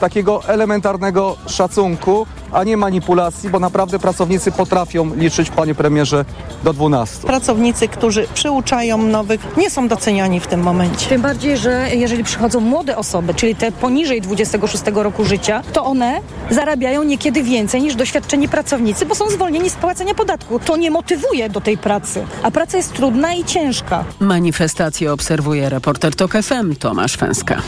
takiego elementarnego szacunku, a nie manipulacji, bo naprawdę pracownicy potrafią liczyć, panie premierze, do 12. Pracownicy, którzy przyuczają nowych, nie są doceniani w tym momencie. Tym bardziej, że jeżeli przychodzą młode osoby, czyli te poniżej 26 roku życia, to one zarabiają niekiedy więcej niż doświadczeni pracownicy, bo są zwolnieni z płacenia podatku. To nie motywuje do tej pracy, a praca jest trudna i ciężka. Manifestację obserwuje reporter TOK FM Tomasz Fęska.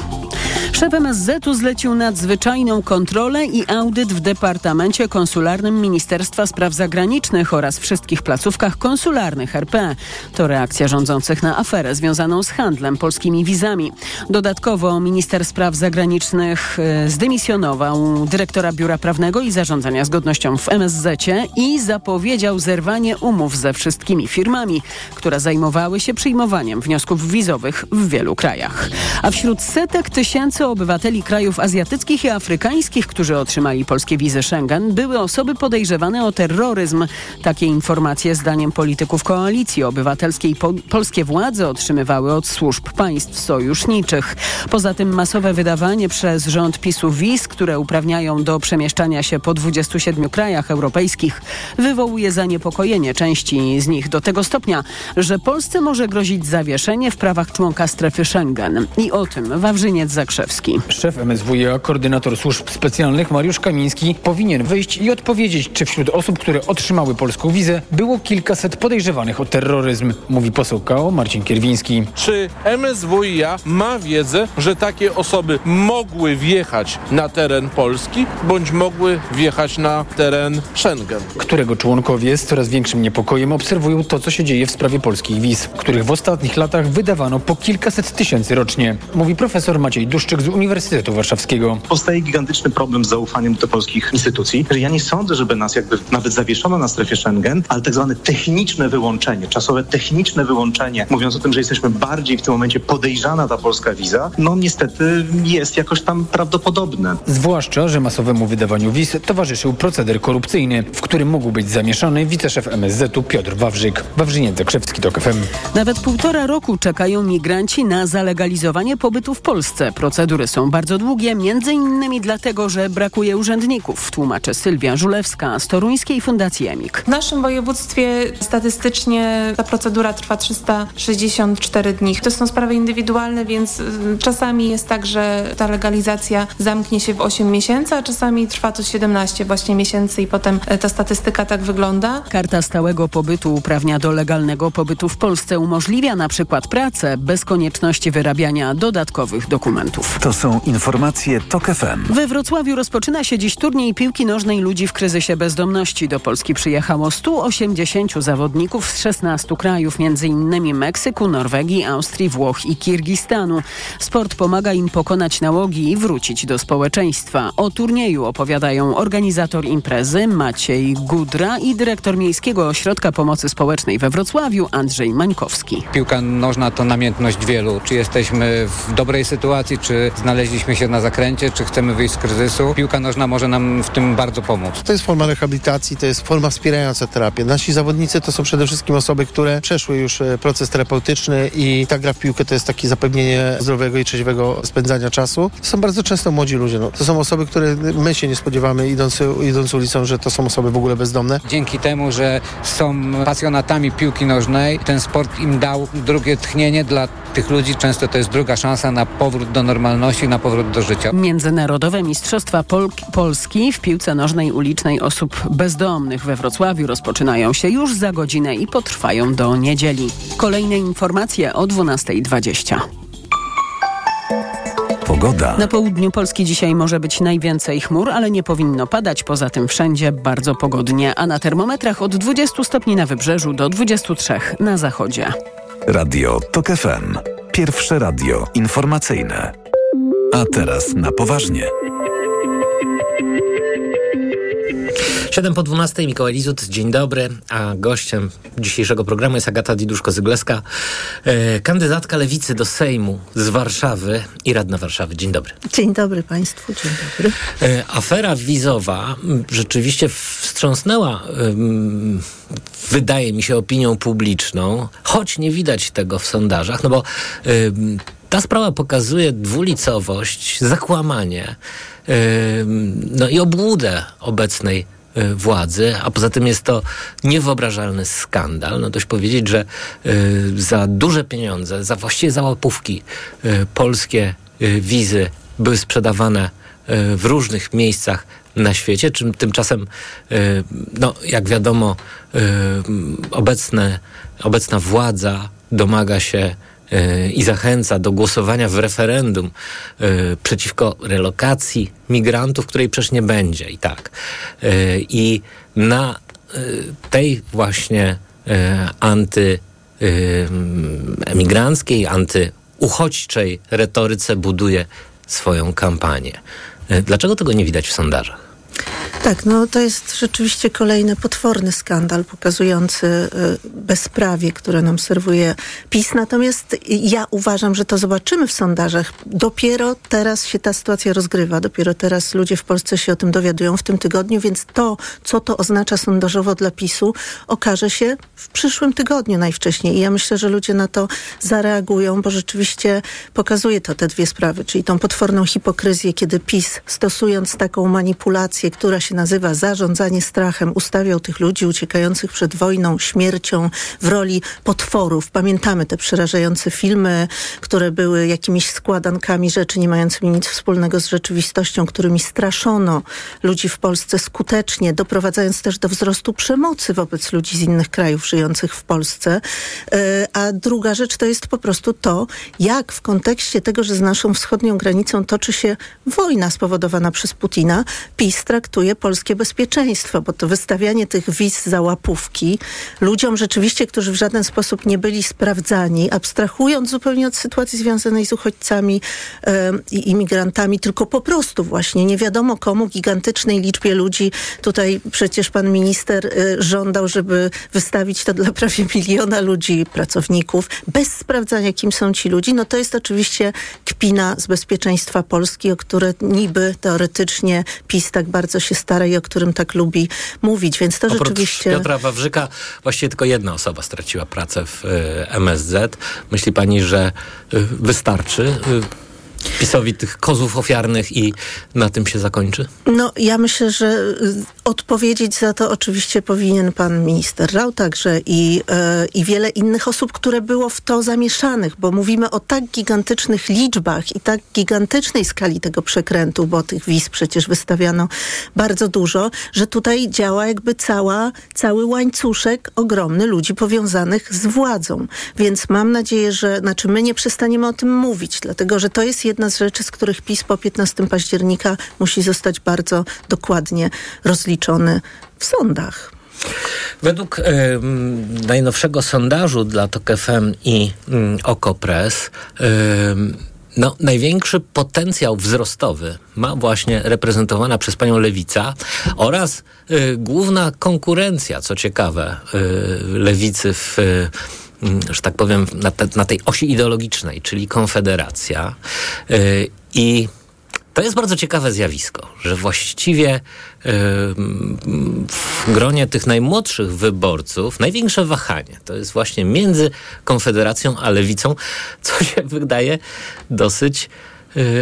Szef MSZ-u zlecił nadzwyczajną kontrolę i audyt w Departamencie Konsularnym Ministerstwa Spraw Zagranicznych oraz wszystkich placówkach konsularnych RP. To reakcja rządzących na aferę związaną z handlem polskimi wizami. Dodatkowo minister spraw zagranicznych e, zdymisjonował dyrektora Biura Prawnego i Zarządzania Zgodnością w MSZ-cie i zapowiedział zerwanie umów ze wszystkimi firmami, które zajmowały się przyjmowaniem wniosków wizowych w wielu krajach. A wśród setek tysięcy obywateli krajów azjatyckich i afrykańskich, którzy otrzymali polskie wizy Schengen, były osoby podejrzewane o terroryzm. Takie informacje zdaniem polityków koalicji obywatelskiej po polskie władze otrzymywały od służb państw sojuszniczych. Poza tym masowe wydawanie przez rząd PiSu wiz, które uprawniają do przemieszczania się po 27 krajach europejskich, wywołuje zaniepokojenie części z nich do tego stopnia, że Polsce może grozić zawieszenie w prawach członka strefy Schengen. I o tym Wawrzyniec Zakrzewski. Szef MSWiA, koordynator służb specjalnych Mariusz Kamiński powinien wyjść i odpowiedzieć, czy wśród osób, które otrzymały polską wizę, było kilkaset podejrzewanych o terroryzm, mówi poseł KO Marcin Kierwiński. Czy MSWiA ma wiedzę, że takie osoby mogły wjechać na teren Polski, bądź mogły wjechać na teren Schengen? Którego członkowie z coraz większym niepokojem obserwują to, co się dzieje w sprawie polskich wiz, których w ostatnich latach wydawano po kilkaset tysięcy rocznie, mówi profesor Maciej Duszczyk z Uniwersytetu Warszawskiego. Powstaje gigantyczny problem z zaufaniem do polskich instytucji, że ja nie sądzę, żeby nas jakby nawet zawieszono na strefie Schengen, ale tak zwane techniczne wyłączenie, czasowe techniczne wyłączenie, mówiąc o tym, że jesteśmy bardziej w tym momencie podejrzana ta polska wiza, no niestety jest jakoś tam prawdopodobne. Zwłaszcza, że masowemu wydawaniu wiz towarzyszył proceder korupcyjny, w którym mógł być zamieszany wiceszef MSZ-u Piotr Wawrzyk. Wawrzyniec Zakrzewski, TOK FM. Nawet półtora roku czekają migranci na zalegalizowanie pobytu w Polsce. Procedury są bardzo długie, między innymi dlatego, że brakuje urzędników, tłumaczy Sylwia Żulewska z Toruńskiej Fundacji EMIK. W naszym województwie statystycznie ta procedura trwa 364 dni. To są sprawy indywidualne, więc y, czasami jest tak, że ta legalizacja zamknie się w 8 miesięcy, a czasami trwa to 17 właśnie miesięcy i potem y, ta statystyka tak wygląda. Karta stałego pobytu uprawnia do legalnego pobytu w Polsce, umożliwia na przykład pracę bez konieczności wyrabiania dodatkowych dokumentów. To są informacje TOK FM. We Wrocławiu rozpoczyna się dziś turniej piłki nożnej ludzi w kryzysie bezdomności. Do Polski przyjechało 180 zawodników z 16 krajów, m.in. Meksyku, Norwegii, Austrii, Włoch i Kirgistanu. Sport pomaga im pokonać nałogi i wrócić do społeczeństwa. O turnieju opowiadają organizator imprezy Maciej Gudra i dyrektor Miejskiego Ośrodka Pomocy Społecznej we Wrocławiu Andrzej Mańkowski. Piłka nożna to namiętność wielu. Czy jesteśmy w dobrej sytuacji, czy znaleźliśmy się na zakręcie, czy chcemy wyjść z kryzysu. Piłka nożna może nam w tym bardzo pomóc. To jest forma rehabilitacji, to jest forma wspierająca terapię. Nasi zawodnicy to są przede wszystkim osoby, które przeszły już e, proces terapeutyczny i ta gra w piłkę to jest takie zapewnienie zdrowego i trzeźwego spędzania czasu. To są bardzo często młodzi ludzie. No. To są osoby, które my się nie spodziewamy idąc, idąc ulicą, że to są osoby w ogóle bezdomne. Dzięki temu, że są pasjonatami piłki nożnej, ten sport im dał drugie tchnienie dla tych ludzi. Często to jest druga szansa na powrót do normalności, na powrót do życia. Międzynarodowe Mistrzostwa Pol Polski w piłce nożnej ulicznej osób bezdomnych we Wrocławiu rozpoczynają się już za godzinę i potrwają do niedzieli. Kolejne informacje o 12.20. Pogoda. Na południu Polski dzisiaj może być najwięcej chmur, ale nie powinno padać. Poza tym wszędzie bardzo pogodnie, a na termometrach od 20 stopni na wybrzeżu do 23 na zachodzie. Radio TOK FM. Pierwsze radio informacyjne. A teraz na poważnie. 7 po 12 Mikołaj Lizut, dzień dobry, a gościem dzisiejszego programu jest Agata Diduszko-Zygleska, e, kandydatka lewicy do Sejmu z Warszawy i radna Warszawy. Dzień dobry. Dzień dobry Państwu, dzień dobry. E, afera wizowa rzeczywiście wstrząsnęła, wydaje mi się, opinią publiczną, choć nie widać tego w sondażach, no bo ta sprawa pokazuje dwulicowość, zakłamanie no i obłudę obecnej y, władzy, a poza tym jest to niewyobrażalny skandal. No dość powiedzieć, że y, za duże pieniądze, za właściwie za łapówki y, polskie wizy były sprzedawane w różnych miejscach na świecie, czym tymczasem, no jak wiadomo, obecne, obecna władza domaga się i zachęca do głosowania w referendum y, przeciwko relokacji migrantów, której przecież nie będzie i tak. Y, I na tej właśnie y, anty y, emigranckiej, antyuchodźczej retoryce buduje swoją kampanię. Dlaczego tego nie widać w sondażach? Tak, no to jest rzeczywiście kolejny potworny skandal pokazujący y, bezprawie, które nam serwuje PiS. Natomiast ja uważam, że to zobaczymy w sondażach. Dopiero teraz się ta sytuacja rozgrywa, dopiero teraz ludzie w Polsce się o tym dowiadują w tym tygodniu, więc to, co to oznacza sondażowo dla PiSu, okaże się w przyszłym tygodniu najwcześniej. I ja myślę, że ludzie na to zareagują, bo rzeczywiście pokazuje to te dwie sprawy, czyli tą potworną hipokryzję, kiedy PiS stosując taką manipulację, która nazywa zarządzanie strachem, ustawiał tych ludzi uciekających przed wojną, śmiercią w roli potworów. Pamiętamy te przerażające filmy, które były jakimiś składankami rzeczy nie mającymi nic wspólnego z rzeczywistością, którymi straszono ludzi w Polsce skutecznie, doprowadzając też do wzrostu przemocy wobec ludzi z innych krajów żyjących w Polsce. E, A druga rzecz to jest po prostu to, jak w kontekście tego, że z naszą wschodnią granicą toczy się wojna spowodowana przez Putina, PiS traktuje polskie bezpieczeństwo, bo to wystawianie tych wiz za łapówki ludziom rzeczywiście, którzy w żaden sposób nie byli sprawdzani, abstrahując zupełnie od sytuacji związanej z uchodźcami e, i imigrantami, tylko po prostu właśnie nie wiadomo komu, gigantycznej liczbie ludzi. Tutaj przecież pan minister e, żądał, żeby wystawić to dla prawie miliona ludzi, pracowników, bez sprawdzania, kim są ci ludzie. No to jest oczywiście kpina z bezpieczeństwa Polski, o które niby teoretycznie PiS tak bardzo się i o którym tak lubi mówić, więc to Oprócz rzeczywiście... Piotra Wawrzyka właściwie tylko jedna osoba straciła pracę w y, MSZ. Myśli pani, że y, wystarczy y, PiSowi tych kozłów ofiarnych i na tym się zakończy? No, ja myślę, że y, odpowiedzieć za to oczywiście powinien pan minister Rał także i, e, i wiele innych osób, które było w to zamieszanych, bo mówimy o tak gigantycznych liczbach i tak gigantycznej skali tego przekrętu, bo tych wiz przecież wystawiano bardzo dużo, że tutaj działa jakby cała, cały łańcuszek ogromny ludzi powiązanych z władzą. Więc mam nadzieję, że, znaczy my nie przestaniemy o tym mówić, dlatego że to jest jedna z rzeczy, z których PiS po 15 października musi zostać bardzo dokładnie rozliczony w sądach. Według em, najnowszego sondażu dla TOK FM i mm, OKO.press em, no, największy potencjał wzrostowy ma właśnie reprezentowana przez panią Lewica oraz y, główna konkurencja, co ciekawe, y, Lewicy w y, że tak powiem, na, te, na tej osi ideologicznej, czyli Konfederacja. Y, I to jest bardzo ciekawe zjawisko, że właściwie y, w gronie tych najmłodszych wyborców największe wahanie to jest właśnie między Konfederacją a Lewicą, co się wydaje dosyć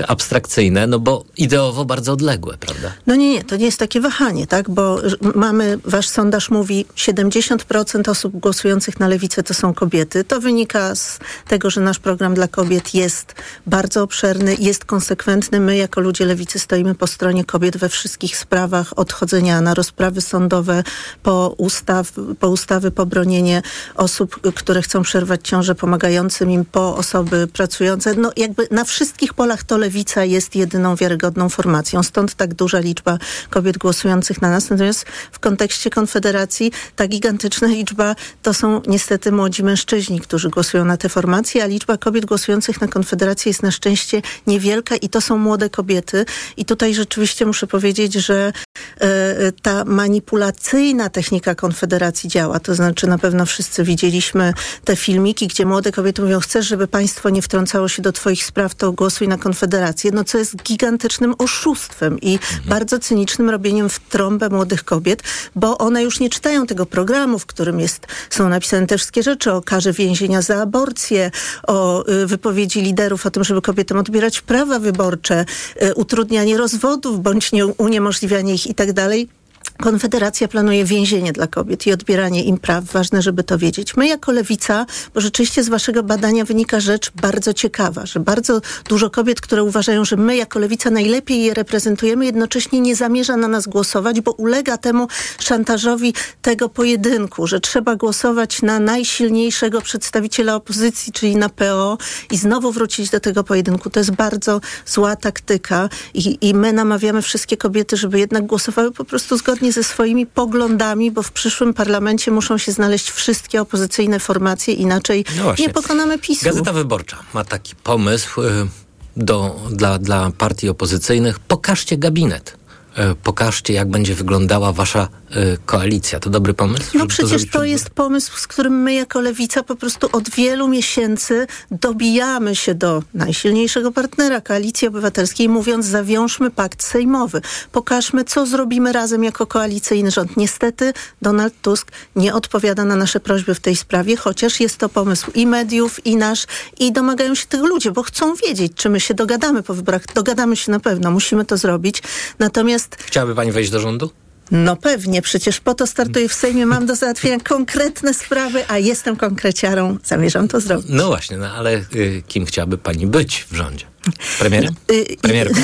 abstrakcyjne, no bo ideowo bardzo odległe, prawda? No nie, nie, to nie jest takie wahanie, tak? Bo mamy, wasz sondaż mówi, 70% osób głosujących na lewicę to są kobiety. To wynika z tego, że nasz program dla kobiet jest bardzo obszerny, jest konsekwentny. My jako ludzie lewicy stoimy po stronie kobiet we wszystkich sprawach od chodzenia na rozprawy sądowe po, ustaw, po ustawy, po bronienie osób, które chcą przerwać ciążę, pomagającym im, po osoby pracujące. No jakby na wszystkich polach to lewica jest jedyną wiarygodną formacją. Stąd tak duża liczba kobiet głosujących na nas. Natomiast w kontekście Konfederacji ta gigantyczna liczba to są niestety młodzi mężczyźni, którzy głosują na te formacje, a liczba kobiet głosujących na Konfederację jest na szczęście niewielka i to są młode kobiety. I tutaj rzeczywiście muszę powiedzieć, że e, ta manipulacyjna technika Konfederacji działa. To znaczy na pewno wszyscy widzieliśmy te filmiki, gdzie młode kobiety mówią, chcesz, żeby państwo nie wtrącało się do twoich spraw, to głosuj na Konfederację, no co jest gigantycznym oszustwem i bardzo cynicznym robieniem w trąbę młodych kobiet, bo one już nie czytają tego programu, w którym jest, są napisane te wszystkie rzeczy o karze więzienia za aborcję, o y, wypowiedzi liderów o tym, żeby kobietom odbierać prawa wyborcze, y, utrudnianie rozwodów bądź nie, uniemożliwianie ich i tak dalej. Konfederacja planuje więzienie dla kobiet i odbieranie im praw. Ważne, żeby to wiedzieć. My jako lewica, bo rzeczywiście z waszego badania wynika rzecz bardzo ciekawa, że bardzo dużo kobiet, które uważają, że my jako lewica najlepiej je reprezentujemy, jednocześnie nie zamierza na nas głosować, bo ulega temu szantażowi tego pojedynku, że trzeba głosować na najsilniejszego przedstawiciela opozycji, czyli na PO i znowu wrócić do tego pojedynku. To jest bardzo zła taktyka i, i my namawiamy wszystkie kobiety, żeby jednak głosowały po prostu zgodnie ze swoimi poglądami, bo w przyszłym parlamencie muszą się znaleźć wszystkie opozycyjne formacje, inaczej No nie pokonamy PiSu. Gazeta Wyborcza ma taki pomysł y, do, dla, dla partii opozycyjnych. Pokażcie gabinet. Y, Pokażcie, jak będzie wyglądała wasza y, koalicja. To dobry pomysł? No przecież to przed- jest pomysł, z którym my jako lewica po prostu od wielu miesięcy dobijamy się do najsilniejszego partnera Koalicji Obywatelskiej, mówiąc zawiążmy pakt sejmowy. Pokażmy, co zrobimy razem jako koalicyjny rząd. Niestety Donald Tusk nie odpowiada na nasze prośby w tej sprawie, chociaż jest to pomysł i mediów, i nasz, i domagają się tego ludzie, bo chcą wiedzieć, czy my się dogadamy po wyborach. Dogadamy się na pewno, musimy to zrobić. Natomiast Chciałaby pani wejść do rządu? no pewnie, przecież po to startuję w Sejmie, mam do załatwienia konkretne sprawy, a jestem konkreciarą, zamierzam to zrobić. No właśnie, no ale y, kim chciałaby pani być w rządzie? Premierem? Y, Premierką?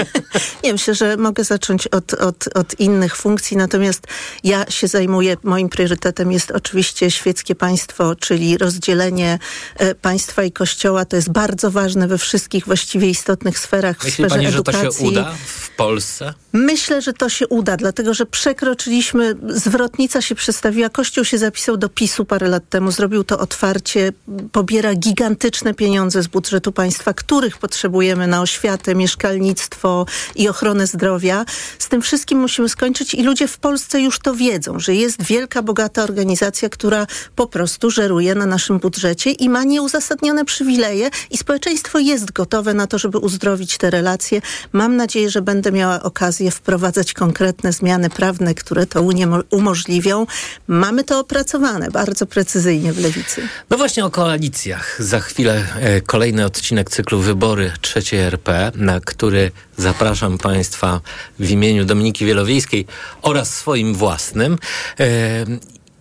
Nie, myślę, że mogę zacząć od, od, od innych funkcji, natomiast ja się zajmuję, moim priorytetem jest oczywiście świeckie państwo, czyli rozdzielenie e, państwa i kościoła. To jest bardzo ważne we wszystkich właściwie istotnych sferach, w Myśli sferze pani, że to edukacji. się uda w Polsce? Myślę, że to się uda, dlatego że przekroczyliśmy, zwrotnica się przestawiła, Kościół się zapisał do PiSu parę lat temu, zrobił to otwarcie, pobiera gigantyczne pieniądze z budżetu państwa, których potrzebujemy na oświatę, mieszkalnictwo i ochronę zdrowia. Z tym wszystkim musimy skończyć i ludzie w Polsce już to wiedzą, że jest wielka, bogata organizacja, która po prostu żeruje na naszym budżecie i ma nieuzasadnione przywileje i społeczeństwo jest gotowe na to, żeby uzdrowić te relacje. Mam nadzieję, że będę miała okazję wprowadzać konkretne zmiany prawne, które to umożliwią. Mamy to opracowane bardzo precyzyjnie w Lewicy. No właśnie o koalicjach. Za chwilę e, kolejny odcinek cyklu Wybory trzeciej RP, na który zapraszam Państwa w imieniu Dominiki Wielowiejskiej oraz swoim własnym. E,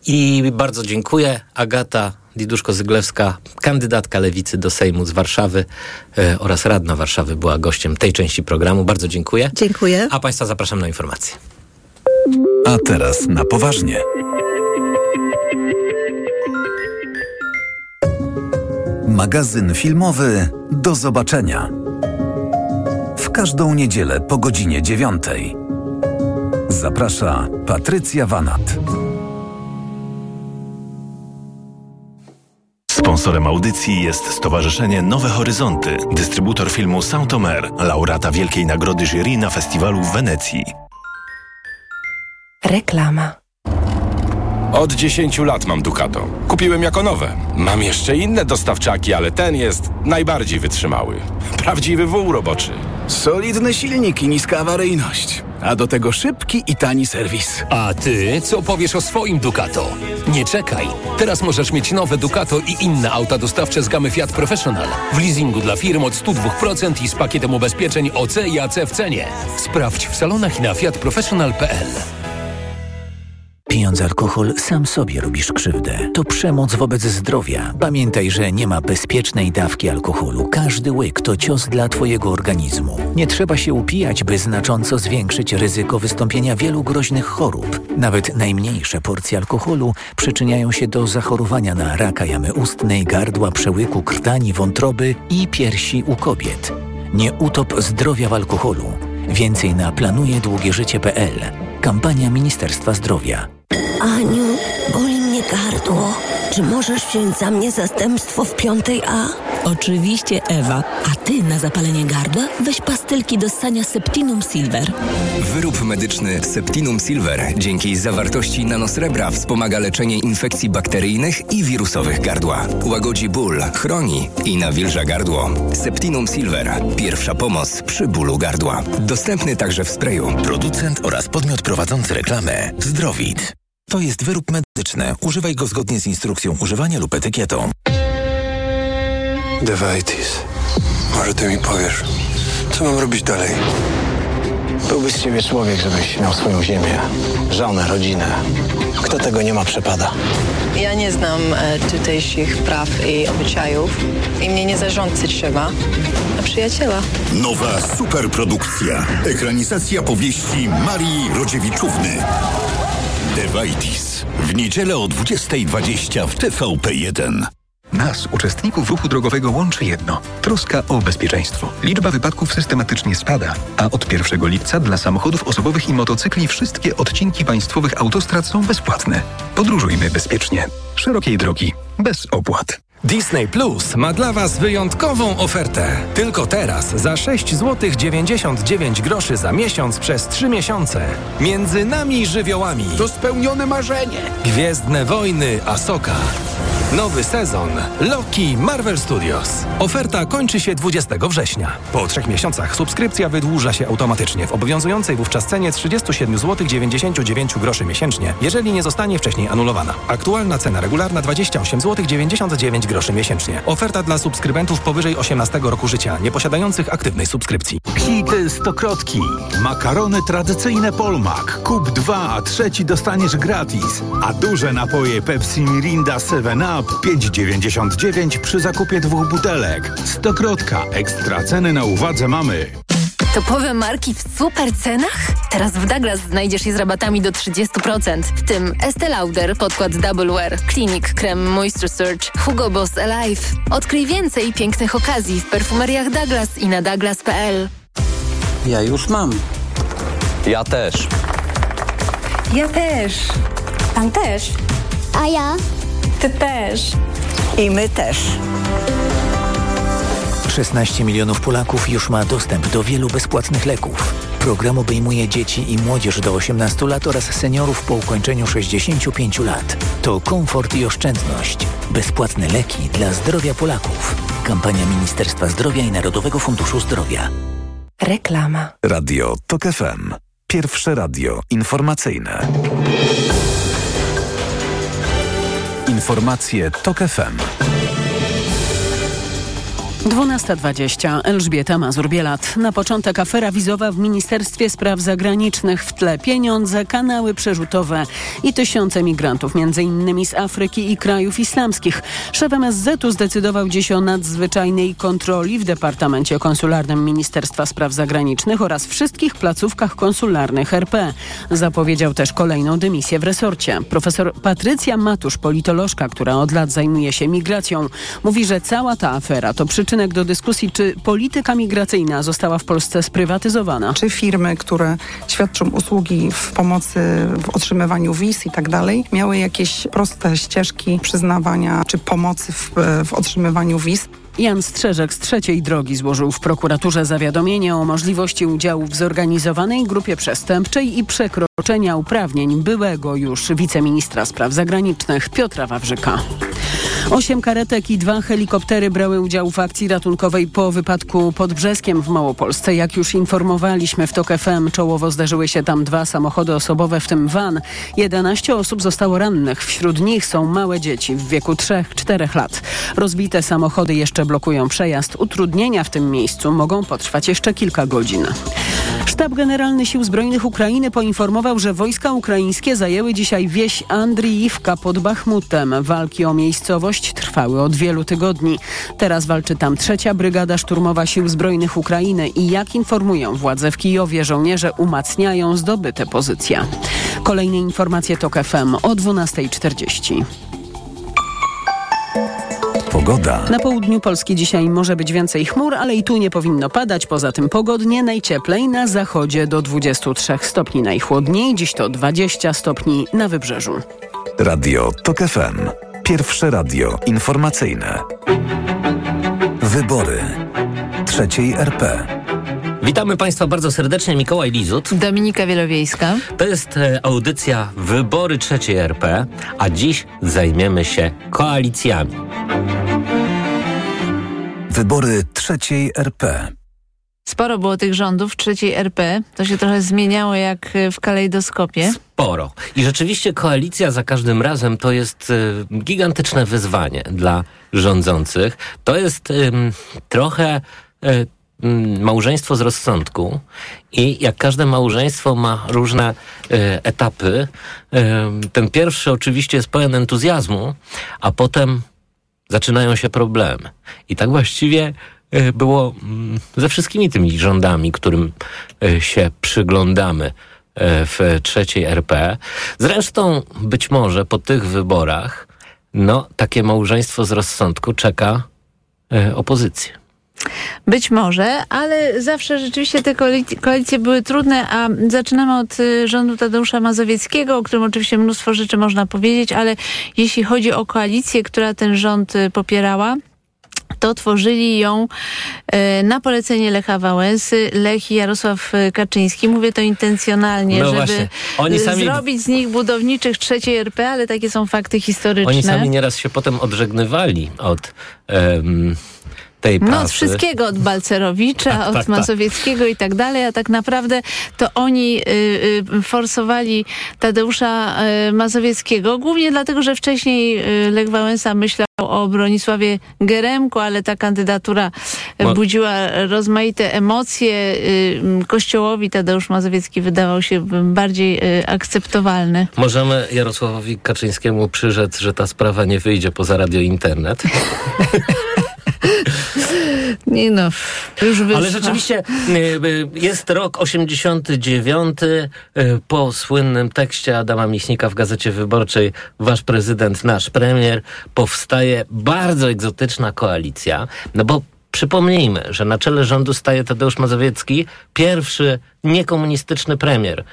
I bardzo dziękuję. Agata Diduszko-Zyglewska, kandydatka Lewicy do Sejmu z Warszawy e, oraz radna Warszawy była gościem tej części programu. Bardzo dziękuję. Dziękuję. A Państwa zapraszam na informacje. A teraz na poważnie. Magazyn filmowy Do zobaczenia. W każdą niedzielę po godzinie dziewiątej. Zaprasza Patrycja Wanat. Sponsorem audycji jest Stowarzyszenie Nowe Horyzonty, dystrybutor filmu Saint-Omer, laureata Wielkiej Nagrody Jury na festiwalu w Wenecji. Reklama. Od 10 lat mam Ducato. Kupiłem jako nowe. Mam jeszcze inne dostawczaki, ale ten jest najbardziej wytrzymały. Prawdziwy wół roboczy. Solidny silnik i niska awaryjność. A do tego szybki i tani serwis. A ty co powiesz o swoim Ducato? Nie czekaj. Teraz możesz mieć nowe Ducato i inne auta dostawcze z gamy Fiat Professional. W leasingu dla firm od 102% i z pakietem ubezpieczeń OC i AC w cenie. Sprawdź w salonach i na fiatprofessional.pl. Pijąc alkohol, sam sobie robisz krzywdę. To przemoc wobec zdrowia. Pamiętaj, że nie ma bezpiecznej dawki alkoholu. Każdy łyk to cios dla Twojego organizmu. Nie trzeba się upijać, by znacząco zwiększyć ryzyko wystąpienia wielu groźnych chorób. Nawet najmniejsze porcje alkoholu przyczyniają się do zachorowania na raka jamy ustnej, gardła, przełyku, krtani, wątroby i piersi u kobiet. Nie utop zdrowia w alkoholu. Więcej na planujedługieżycie.pl. Kampania Ministerstwa Zdrowia. Aniu, boli mnie gardło. Czy możesz wziąć za mnie zastępstwo w piątej A? Oczywiście, Ewa. A ty na zapalenie gardła weź pastylki do ssania Septinum Silver. Wyrób medyczny Septinum Silver dzięki zawartości nanosrebra wspomaga leczenie infekcji bakteryjnych i wirusowych gardła. Łagodzi ból, chroni i nawilża gardło. Septinum Silver. Pierwsza pomoc przy bólu gardła. Dostępny także w sprayu. Producent oraz podmiot prowadzący reklamę Zdrowit. To jest wyrób medyczny. Używaj go zgodnie z instrukcją używania lub etykietą. Dewaitis. Może ty mi powiesz, co mam robić dalej? Byłby z ciebie człowiek, żebyś miał swoją ziemię, żonę, rodzinę. Kto tego nie ma, przepada. Ja nie znam e, tutejszych praw i obyczajów i mnie nie zarządzać trzeba. A przyjaciela. Nowa superprodukcja. Ekranizacja powieści Marii Rodziewiczówny. Dewaitis. W niedzielę o 20.20 w TVP1. Nas, uczestników ruchu drogowego, łączy jedno troska o bezpieczeństwo. Liczba wypadków systematycznie spada, a od 1 lipca dla samochodów osobowych i motocykli wszystkie odcinki państwowych autostrad są bezpłatne. Podróżujmy bezpiecznie. Szerokiej drogi, bez opłat. Disney Plus ma dla Was wyjątkową ofertę. Tylko teraz za 6 zł 99 groszy za miesiąc przez 3 miesiące. Między nami żywiołami. To spełnione marzenie. Gwiezdne wojny Asoka. Nowy sezon Loki Marvel Studios. Oferta kończy się 20 września. Po trzech miesiącach subskrypcja wydłuża się automatycznie w obowiązującej wówczas cenie 37 zł 99 groszy miesięcznie, jeżeli nie zostanie wcześniej anulowana. Aktualna cena regularna 28 zł 99 groszy miesięcznie. Oferta dla subskrybentów powyżej 18 roku życia, nieposiadających aktywnej subskrypcji. Hity stokrotki. Makarony tradycyjne Polmak. Kup dwa, a trzeci dostaniesz gratis. A duże napoje Pepsi Mirinda 7 Up 5,99 przy zakupie dwóch butelek. Stokrotka. Ekstra ceny na uwadze mamy. Topowe marki w super cenach? Teraz w Douglas znajdziesz je z rabatami do 30%, w tym Estee Lauder, podkład Double Wear, Clinic, krem Moisture Surge, Hugo Boss Alive. Odkryj więcej pięknych okazji w perfumeriach Douglas i na douglas.pl. Ja już mam. Ja też. Ja też. Pan też. A ja? Ty też. I my też. 16 milionów Polaków już ma dostęp do wielu bezpłatnych leków. Program obejmuje dzieci i młodzież do 18 lat oraz seniorów po ukończeniu 65 lat. To komfort i oszczędność. Bezpłatne leki dla zdrowia Polaków. Kampania Ministerstwa Zdrowia i Narodowego Funduszu Zdrowia. Reklama. Radio TOK FM. Pierwsze radio informacyjne. Informacje TOK FM. 12.20. Elżbieta Mazur-Bielat. Na początek afera wizowa w Ministerstwie Spraw Zagranicznych. W tle pieniądze, kanały przerzutowe i tysiące migrantów, m.in. z Afryki i krajów islamskich. Szef MSZ-u zdecydował dziś o nadzwyczajnej kontroli w Departamencie Konsularnym Ministerstwa Spraw Zagranicznych oraz wszystkich placówkach konsularnych RP. Zapowiedział też kolejną dymisję w resorcie. Profesor Patrycja Matusz, politolożka, która od lat zajmuje się migracją, mówi, że cała ta afera to przyczynek do dyskusji, czy polityka migracyjna została w Polsce sprywatyzowana. Czy firmy, które świadczą usługi w pomocy w otrzymywaniu wiz i tak dalej, miały jakieś proste ścieżki przyznawania czy pomocy w, w otrzymywaniu wiz? Jan Strzeżek z trzeciej drogi złożył w prokuraturze zawiadomienie o możliwości udziału w zorganizowanej grupie przestępczej i przekroczenia uprawnień byłego już wiceministra spraw zagranicznych Piotra Wawrzyka. Osiem karetek i dwa helikoptery brały udział w akcji ratunkowej po wypadku pod Brzeskiem w Małopolsce. Jak już informowaliśmy w TOK FM, czołowo zdarzyły się tam dwa samochody osobowe, w tym van. 11 osób zostało rannych. Wśród nich są małe dzieci w wieku 3-4 lat. Rozbite samochody jeszcze blokują przejazd. Utrudnienia w tym miejscu mogą potrwać jeszcze kilka godzin. Sztab Generalny Sił Zbrojnych Ukrainy poinformował, że wojska ukraińskie zajęły dzisiaj wieś Andriiwka pod Bachmutem. Walki o miejscowość trwały od wielu tygodni. Teraz walczy tam trzecia Brygada Szturmowa Sił Zbrojnych Ukrainy i jak informują władze w Kijowie, żołnierze umacniają zdobyte pozycje. Kolejne informacje TOK FM o 12.40. Pogoda. Na południu Polski dzisiaj może być więcej chmur, ale i tu nie powinno padać. Poza tym pogodnie, najcieplej na zachodzie do 23 stopni najchłodniej, dziś to 20 stopni na wybrzeżu. Radio TOK FM. Pierwsze radio informacyjne. Wybory trzeciej RP. Witamy Państwa bardzo serdecznie, Mikołaj Lizut. Dominika Wielowiejska. To jest e, audycja Wybory trzeciej RP, a dziś zajmiemy się koalicjami. Wybory trzeciej RP. Sporo było tych rządów trzeciej RP. To się trochę zmieniało jak w kalejdoskopie. Sporo. I rzeczywiście koalicja za każdym razem to jest y, gigantyczne wyzwanie dla rządzących. To jest y, trochę y, małżeństwo z rozsądku i jak każde małżeństwo ma różne etapy. ten pierwszy oczywiście jest pełen entuzjazmu, a potem zaczynają się problemy. I tak właściwie E, było mm, ze wszystkimi tymi rządami, którym się przyglądamy w trzeciej RP. Zresztą być może po tych wyborach no, takie małżeństwo z rozsądku czeka opozycję. Być może, ale zawsze rzeczywiście te koalicje były trudne, a zaczynamy od rządu Tadeusza Mazowieckiego, o którym oczywiście mnóstwo rzeczy można powiedzieć, ale jeśli chodzi o koalicję, która ten rząd popierała, to tworzyli ją e, na polecenie Lecha Wałęsy, Lech i Jarosław Kaczyński. Mówię to intencjonalnie, no żeby sami... zrobić z nich budowniczych trzeciej RP, ale takie są fakty historyczne. Oni sami nieraz się potem odżegnywali od... Um tej pracy. No od wszystkiego, od Balcerowicza, tak, od tak, tak. Mazowieckiego tak. i tak dalej, a tak naprawdę to oni y, y, forsowali Tadeusza y, Mazowieckiego, głównie dlatego, że wcześniej y, Lech Wałęsa myślał o Bronisławie Geremku, ale ta kandydatura Mo budziła rozmaite emocje. Y, Kościołowi Tadeusz Mazowiecki wydawał się bardziej y, akceptowalny. Możemy Jarosławowi Kaczyńskiemu przyrzec, że ta sprawa nie wyjdzie poza radio internet. Nie no, już wyszła. Ale rzeczywiście y, y, jest rok 89 y, po słynnym tekście Adama Michnika w Gazecie Wyborczej Wasz prezydent, nasz premier powstaje bardzo egzotyczna koalicja, no bo Przypomnijmy, że na czele rządu staje Tadeusz Mazowiecki, pierwszy niekomunistyczny premier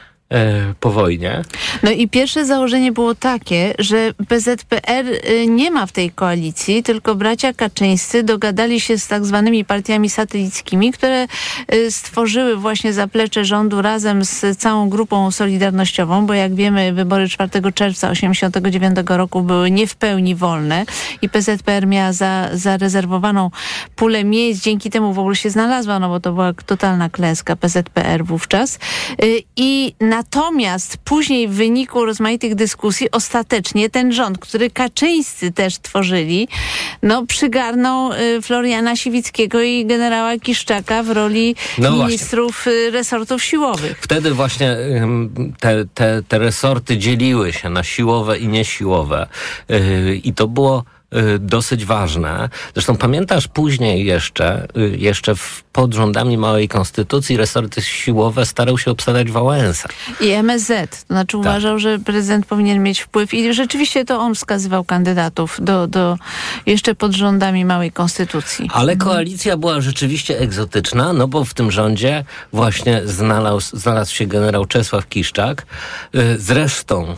po wojnie. No i pierwsze założenie było takie, że PZPR y, nie ma w tej koalicji, tylko bracia Kaczyńscy dogadali się z tak zwanymi partiami satelickimi, które y, stworzyły właśnie zaplecze rządu razem z całą grupą solidarnościową, bo jak wiemy wybory 4 czerwca 1989 roku były nie w pełni wolne i PZPR miała za, zarezerwowaną pulę miejsc, dzięki temu w ogóle się znalazła, no bo to była totalna klęska PZPR wówczas. Y, I na Natomiast później w wyniku rozmaitych dyskusji ostatecznie ten rząd, który Kaczyńscy też tworzyli, no przygarnął y, Floriana Siwickiego i generała Kiszczaka w roli no ministrów właśnie. resortów siłowych. Wtedy właśnie te, te, te resorty dzieliły się na siłowe i niesiłowe. Y, I to było Y, dosyć ważne. Zresztą pamiętasz później jeszcze, y, jeszcze w, pod rządami małej konstytucji resorty siłowe starał się obsadzać Wałęsa. I MSZ, to znaczy tak. uważał, że prezydent powinien mieć wpływ i rzeczywiście to on wskazywał kandydatów do, do jeszcze pod rządami małej konstytucji. Ale koalicja była rzeczywiście egzotyczna, no bo w tym rządzie właśnie znalazł, znalazł się generał Czesław Kiszczak. Y, zresztą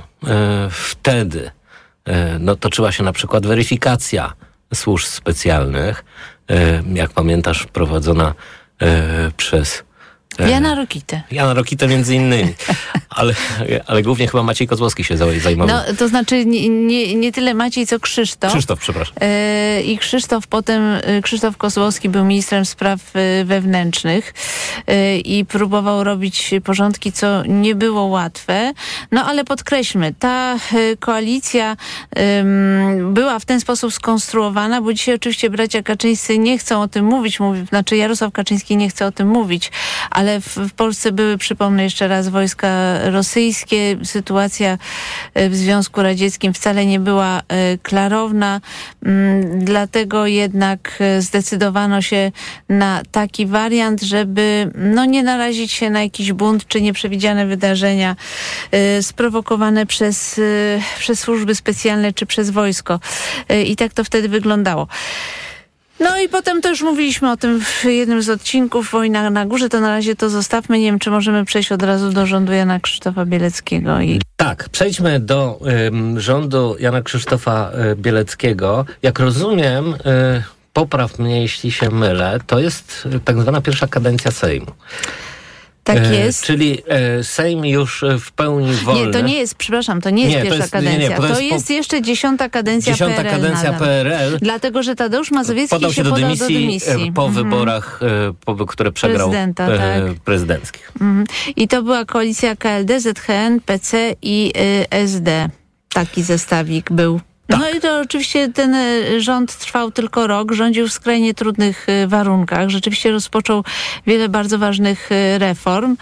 wtedy no, toczyła się na przykład weryfikacja służb specjalnych, e, jak pamiętasz, prowadzona e, przez Jana Rokitę. Jana Rokitę między innymi. Ale, ale głównie chyba Maciej Kozłowski się zajmował. No, to znaczy nie, nie, nie tyle Maciej, co Krzysztof. Krzysztof, przepraszam. E, I Krzysztof potem, e, Krzysztof Kozłowski był ministrem spraw e, wewnętrznych i próbował robić porządki, co nie było łatwe. No ale podkreślmy, ta koalicja była w ten sposób skonstruowana, bo dzisiaj oczywiście bracia Kaczyńscy nie chcą o tym mówić, mówi, znaczy Jarosław Kaczyński nie chce o tym mówić, ale w, w Polsce były, przypomnę jeszcze raz, wojska rosyjskie. Sytuacja e, w Związku Radzieckim wcale nie była e, klarowna, mm, dlatego jednak e, zdecydowano się na taki wariant, żeby no, nie narazić się na jakiś bunt czy nieprzewidziane wydarzenia sprowokowane przez, przez służby specjalne czy przez wojsko. I tak to wtedy wyglądało. No i potem też mówiliśmy o tym w jednym z odcinków Wojna na górze, to na razie to zostawmy. Nie wiem, czy możemy przejść od razu do rządu Jana Krzysztofa Bieleckiego. I... Tak, przejdźmy do ym, rządu Jana Krzysztofa y, Bieleckiego. Jak rozumiem, y, popraw mnie, jeśli się mylę, to jest tak zwana pierwsza kadencja Sejmu. Tak jest. E, czyli e, Sejm już w pełni wolny. Nie, to nie jest, przepraszam, to nie jest nie, pierwsza jest, kadencja. Nie, nie, to, to jest, jest, jeszcze dziesiąta kadencja dziesiąta PRL. kadencja. PRL. Dlatego, że Tadeusz Mazowiecki podał się, się do podał dymisji, do dymisji. po mhm. wyborach, e, po, które przegrał Prezydenta, e, tak. prezydenckich. Mhm. I to była koalicja KLD, ZHN, PC i y, SD. Taki zestawik był. No i to oczywiście ten y, rząd trwał tylko rok, rządził w skrajnie trudnych y, warunkach. Rzeczywiście rozpoczął wiele bardzo ważnych y, reform.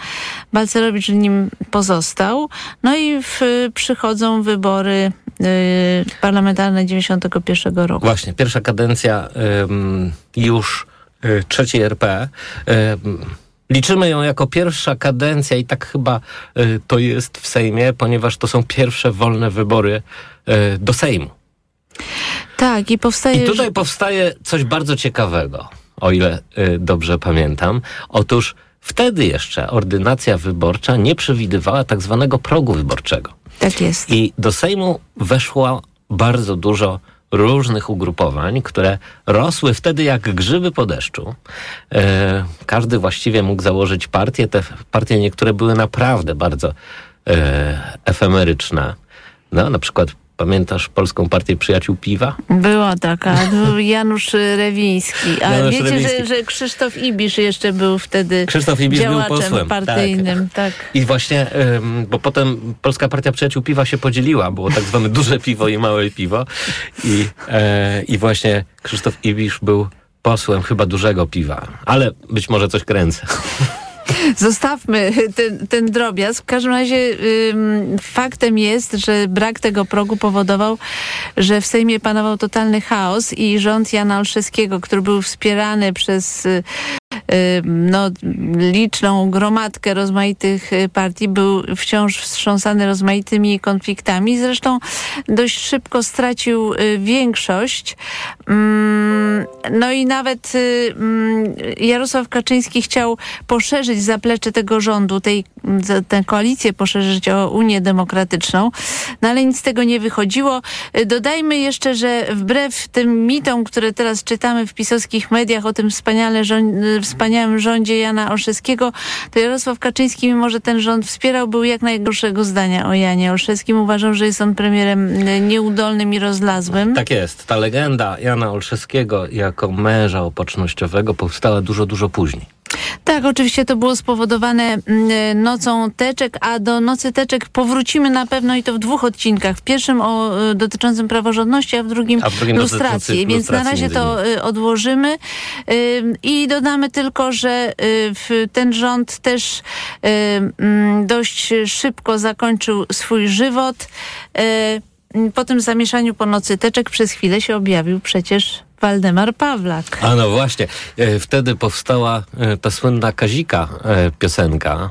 Balcerowicz nim pozostał. No i w, przychodzą wybory y, parlamentarne 91 roku. Właśnie, pierwsza kadencja ym, już y, trzeciej RP. Ym, Liczymy ją jako pierwsza kadencja i tak chyba y, to jest w Sejmie, ponieważ to są pierwsze wolne wybory y, do Sejmu. Tak, i powstaje... I tutaj powstaje coś bardzo ciekawego, o ile y, dobrze pamiętam. Otóż wtedy jeszcze ordynacja wyborcza nie przewidywała tak zwanego progu wyborczego. Tak jest. I do Sejmu weszło bardzo dużo różnych ugrupowań, które rosły wtedy jak grzyby po deszczu. E, każdy właściwie mógł założyć partię. Te partie niektóre były naprawdę bardzo e, efemeryczne. No, na przykład Pamiętasz Polską Partię Przyjaciół Piwa? Była taka, był Janusz Rewiński. A Janusz wiecie, Rewiński. Że, że Krzysztof Ibisz jeszcze był wtedy Krzysztof Ibisz był działaczem posłem, partyjnym. Tak. I właśnie, bo potem Polska Partia Przyjaciół Piwa się podzieliła, było tak zwane duże piwo i małe piwo. I, e, i właśnie Krzysztof Ibisz był posłem chyba dużego piwa, ale być może coś kręcę. Zostawmy ten, ten drobiazg. W każdym razie ym, faktem jest, że brak tego progu powodował, że w Sejmie panował totalny chaos i rząd Jana Olszewskiego, który był wspierany przez no, liczną gromadkę rozmaitych y, partii, był wciąż wstrząsany rozmaitymi konfliktami. Zresztą dość szybko stracił y, większość. Mm, no i nawet y, mm, Jarosław Kaczyński chciał poszerzyć zaplecze tego rządu, tej, tę koalicję poszerzyć o Unię Demokratyczną, no ale nic z tego nie wychodziło. Dodajmy jeszcze, że wbrew tym mitom, które teraz czytamy w pisowskich mediach o tym wspaniale wspaniałym rządzie Jana Olszewskiego, to Jarosław Kaczyński, mimo że ten rząd wspierał, był jak najgorszego zdania o Janie Olszewskim. Uważał, że jest on premierem y, nieudolnym i rozlazłym. Tak jest. Ta legenda Jana Olszewskiego jako męża opatrznościowego powstała dużo, dużo później. Tak, oczywiście to było spowodowane mm, nocą teczek, a do nocy teczek powrócimy na pewno i to w dwóch odcinkach. W pierwszym o, y, dotyczącym praworządności, a w drugim, A w drugim lustracji. Więc na razie to y, odłożymy Ym, i dodamy tylko, że y, ten rząd też y, mm, dość szybko zakończył swój żywot. Y, Po tym zamieszaniu po nocy teczek przez chwilę się objawił przecież Waldemar Pawlak. A no właśnie, e, wtedy powstała e, ta słynna Kazika e, piosenka.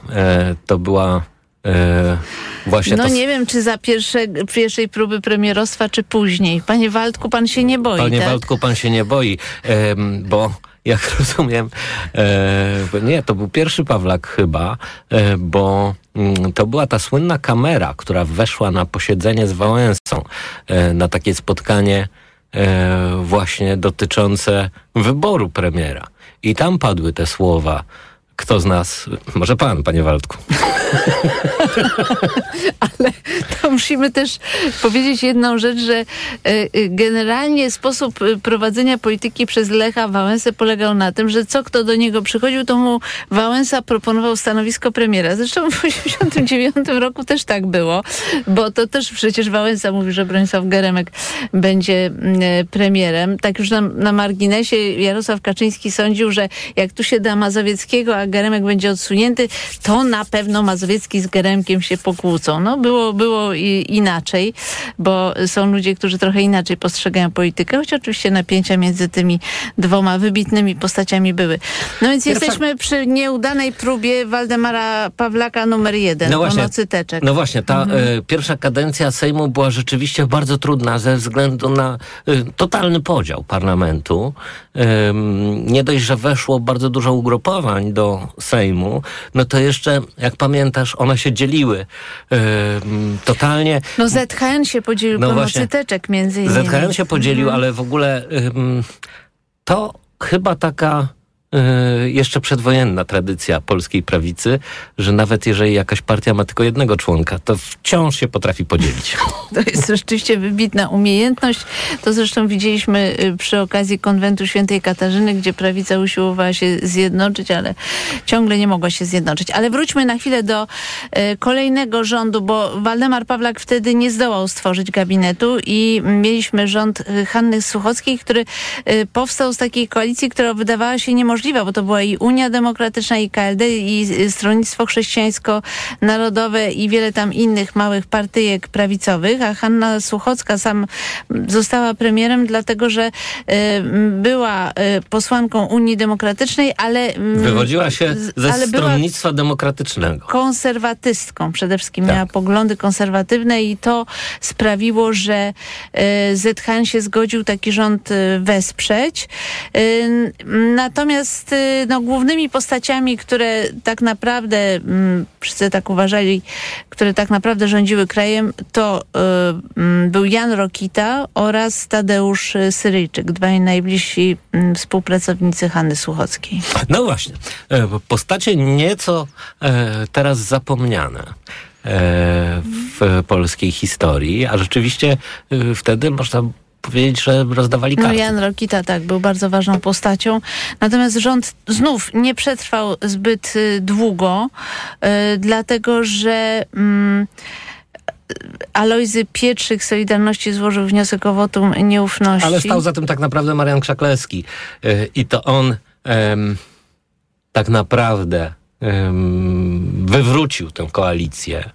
To była e, właśnie No ta nie wiem, czy za pierwsze, pierwszej próby premierostwa, czy później. Panie Waldku, pan się nie boi, Panie tak? Waldku, pan się nie boi, bo jak rozumiem, e, nie, to był pierwszy Pawlak chyba, e, bo mm, to była ta słynna kamera, która weszła na posiedzenie z Wałęsą, e, na takie spotkanie właśnie dotyczące wyboru premiera. I tam padły te słowa. Kto z nas, może pan, panie Waldku. To musimy też powiedzieć jedną rzecz, że e, e, generalnie sposób e, prowadzenia polityki przez Lecha Wałęsę polegał na tym, że co kto do niego przychodził, to mu Wałęsa proponował stanowisko premiera. Zresztą w 1989 roku też tak było, bo to też przecież Wałęsa mówił, że Bronisław Geremek będzie premierem. Tak już na, na marginesie Jarosław Kaczyński sądził, że jak tu się da Mazowieckiego, a Geremek będzie odsunięty, to na pewno Mazowiecki z Geremkiem się pokłócą. No było, było inaczej, bo są ludzie, którzy trochę inaczej postrzegają politykę, choć oczywiście napięcia między tymi dwoma wybitnymi postaciami były. No więc Pierwsza... jesteśmy przy nieudanej próbie Waldemara Pawlaka numer jeden, no właśnie, pomocy teczek. No właśnie, ta mhm. y, pierwsza kadencja Sejmu była rzeczywiście bardzo trudna ze względu na y, totalny podział parlamentu. Y, nie dość, że weszło bardzo dużo ugrupowań do Sejmu, no to jeszcze, jak pamiętasz, one się dzieliły totalnie. No ZHN się podzielił, no teczek między innymi. ZHN się podzielił, mhm. ale w ogóle to chyba taka jeszcze przedwojenna tradycja polskiej prawicy, że nawet jeżeli jakaś partia ma tylko jednego członka, to wciąż się potrafi podzielić. To jest rzeczywiście wybitna umiejętność. To zresztą widzieliśmy y, przy okazji konwentu świętej Katarzyny, gdzie prawica usiłowała się zjednoczyć, ale ciągle nie mogła się zjednoczyć. Ale wróćmy na chwilę do y, kolejnego rządu, bo Waldemar Pawlak wtedy nie zdołał stworzyć gabinetu i mieliśmy rząd Hanny Suchockiej, który powstał z takiej koalicji, która wydawała się niemożliwa możliwa, bo to była i Unia Demokratyczna, i KLD, i Stronnictwo Chrześcijańsko-Narodowe i wiele tam innych małych partyjek prawicowych, a Hanna Słuchocka sam została premierem, dlatego że y, była y, posłanką Unii Demokratycznej, ale... Y, Wywodziła się ze Stronnictwa Demokratycznego. Konserwatystką przede wszystkim. Tak. Miała poglądy konserwatywne i to sprawiło, że y, ZHN się zgodził taki rząd wesprzeć. Natomiast Natomiast y, no, głównymi postaciami, które tak naprawdę, mm, wszyscy tak uważali, które tak naprawdę rządziły krajem, to y, mm, był Jan Rokita oraz Tadeusz Syryjczyk, dwaj najbliżsi mm, współpracownicy Hanny Słuchockiej. No właśnie, e, postacie nieco e, teraz zapomniane e, w polskiej historii, a rzeczywiście wtedy można powiedzieć, że rozdawali no, karty. No Jan Rokita tak, był bardzo ważną postacią. Natomiast rząd znów nie przetrwał zbyt y, długo, y, dlatego że... Mm, Alojzy Pietrzyk Solidarności złożył wniosek o wotum nieufności. Ale stał za tym tak naprawdę Marian Krzaklewski. Y, I to on tak naprawdę wywrócił tę koalicję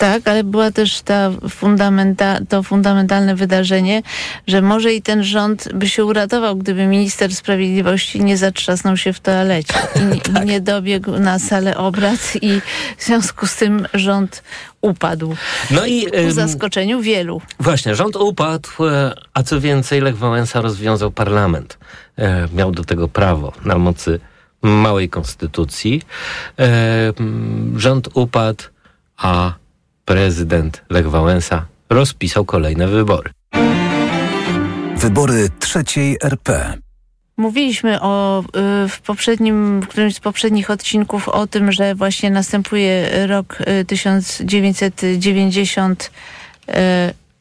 tak, ale była też ta fundamenta, to fundamentalne wydarzenie, że może i ten rząd by się uratował, gdyby minister sprawiedliwości nie zatrzasnął się w toalecie i tak. nie dobiegł na salę obrad i w związku z tym rząd upadł. No i ku zaskoczeniu wielu. Właśnie, rząd upadł, e, a co więcej, Lech Wałęsa rozwiązał parlament. E, miał do tego prawo na mocy małej konstytucji. E, rząd upadł, a prezydent Lech Wałęsa rozpisał kolejne wybory. Wybory trzeciej RP. Mówiliśmy o, y, w poprzednim, w którymś z poprzednich odcinków o tym, że właśnie następuje rok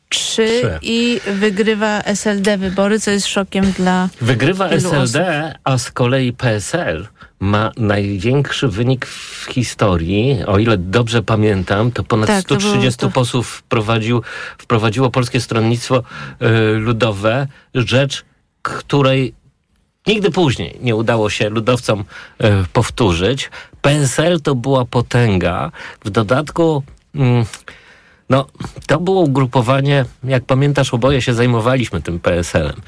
1993 y, i wygrywa SLD wybory, co jest szokiem dla Wygrywa SLD, osób. a z kolei PSL ma największy wynik w historii. O ile dobrze pamiętam, to ponad tak, 130 to to... posłów wprowadził, wprowadziło Polskie Stronnictwo y, Ludowe, rzecz, której nigdy później nie udało się ludowcom y, powtórzyć. PSL to była potęga. W dodatku... Y, no, to było ugrupowanie, jak pamiętasz, oboje się zajmowaliśmy tym PSL-em.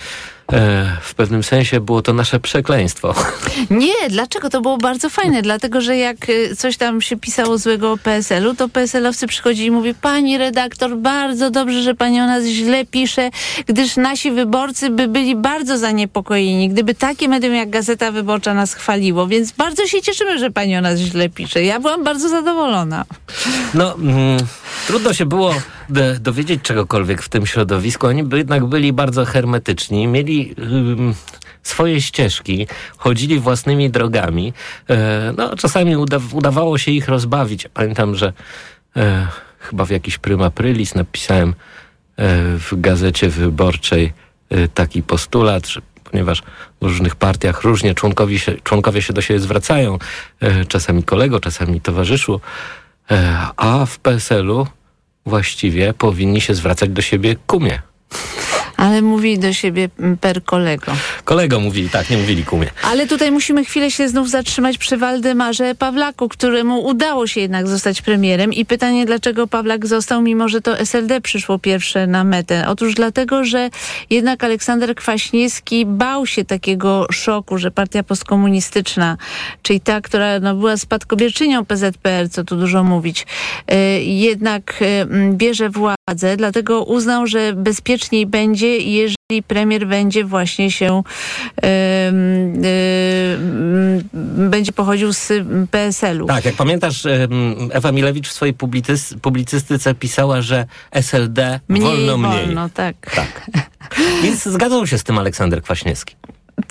E, w pewnym sensie było to nasze przekleństwo. Nie, dlaczego? To było bardzo fajne, dlatego że jak e, coś tam się pisało złego o PSL-u, to PSL-owcy przychodzili i mówi, pani redaktor, bardzo dobrze, że pani o nas źle pisze, gdyż nasi wyborcy by byli bardzo zaniepokojeni, gdyby takie medium jak Gazeta Wyborcza nas chwaliło, więc bardzo się cieszymy, że pani o nas źle pisze. Ja byłam bardzo zadowolona. No, mm, trudno się było dowiedzieć czegokolwiek w tym środowisku. Oni by jednak byli bardzo hermetyczni, mieli swoje ścieżki, chodzili własnymi drogami. E, no, czasami uda udawało się ich rozbawić. Pamiętam, że e, chyba w jakiś prima prylis napisałem e, w gazecie wyborczej e, taki postulat, że ponieważ w różnych partiach różnie członkowie się, członkowie się do siebie zwracają, e, czasami kolego, czasami towarzyszu, e, a w PSL-u właściwie powinni się zwracać do siebie kumie. Ale mówili do siebie per kolego. Kolego mówili, tak, nie mówili kumie. Ale tutaj musimy chwilę się znów zatrzymać przy Waldemarze Pawlaku, któremu udało się jednak zostać premierem i pytanie, dlaczego Pawlak został, mimo że to SLD przyszło pierwsze na metę. Otóż dlatego, że jednak Aleksander Kwaśniewski bał się takiego szoku, że partia postkomunistyczna, czyli ta, która no, była spadkobierczynią PZPR, co tu dużo mówić, y, jednak y, bierze władzę, dlatego uznał, że bezpieczniej będzie, jeżeli premier będzie właśnie się y, y, będzie pochodził z PSL-u. Tak, jak pamiętasz, Ewa Milewicz w swojej publicystyce pisała, że SLD mniej wolno mniej. Wolno, tak. tak. Więc zgadzał się z tym Aleksander Kwaśniewski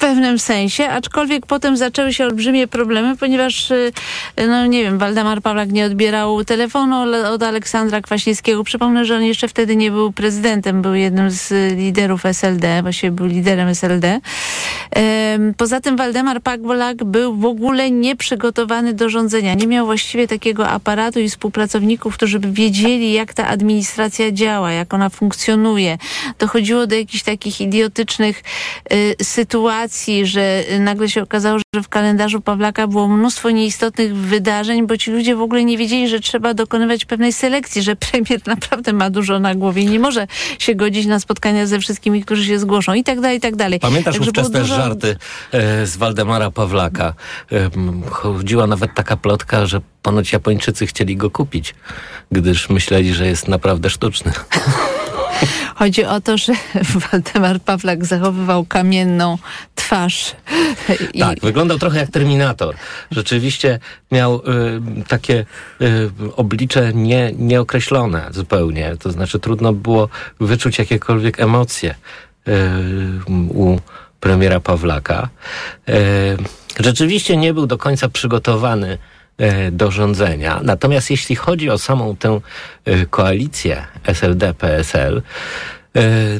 pewnym sensie, aczkolwiek potem zaczęły się olbrzymie problemy, ponieważ, y, no nie wiem, Waldemar Pawlak nie odbierał telefonu od Aleksandra Kwaśniewskiego. Przypomnę, że on jeszcze wtedy nie był prezydentem, był jednym z liderów SLD, właściwie był liderem SLD. Poza tym Waldemar Pawlak był w ogóle nieprzygotowany do rządzenia. Nie miał właściwie takiego aparatu i współpracowników, którzy by wiedzieli, jak ta administracja działa, jak ona funkcjonuje. Dochodziło do jakichś takich idiotycznych y, sytuacji, sytuacji, że nagle się okazało, że w kalendarzu Pawlaka było mnóstwo nieistotnych wydarzeń, bo ci ludzie w ogóle nie wiedzieli, że trzeba dokonywać pewnej selekcji, że premier naprawdę ma dużo na głowie i nie może się godzić na spotkania ze wszystkimi, którzy się zgłoszą i tak dalej, i tak dalej. Pamiętasz Także ówczesne dużo... żarty e, z Waldemara Pawlaka? E, chodziła nawet taka plotka, że ponoć Japończycy chcieli go kupić, gdyż myśleli, że jest naprawdę sztuczny. Chodzi o to, że Waldemar Pawlak zachowywał kamienną twarz. I... Tak, wyglądał trochę jak Terminator. Rzeczywiście miał y, takie y, oblicze nie, nieokreślone zupełnie. To znaczy trudno było wyczuć jakiekolwiek emocje y, u premiera Pawlaka. Y, rzeczywiście nie był do końca przygotowany do rządzenia. Natomiast jeśli chodzi o samą tę y, koalicję SLD-PSL,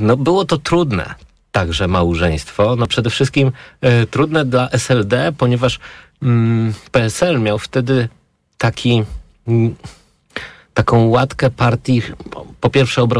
no było to trudne także małżeństwo. No przede wszystkim e, trudne dla SLD, ponieważ mm, PSL miał wtedy taki, mm, taką łatkę partii, po, po pierwsze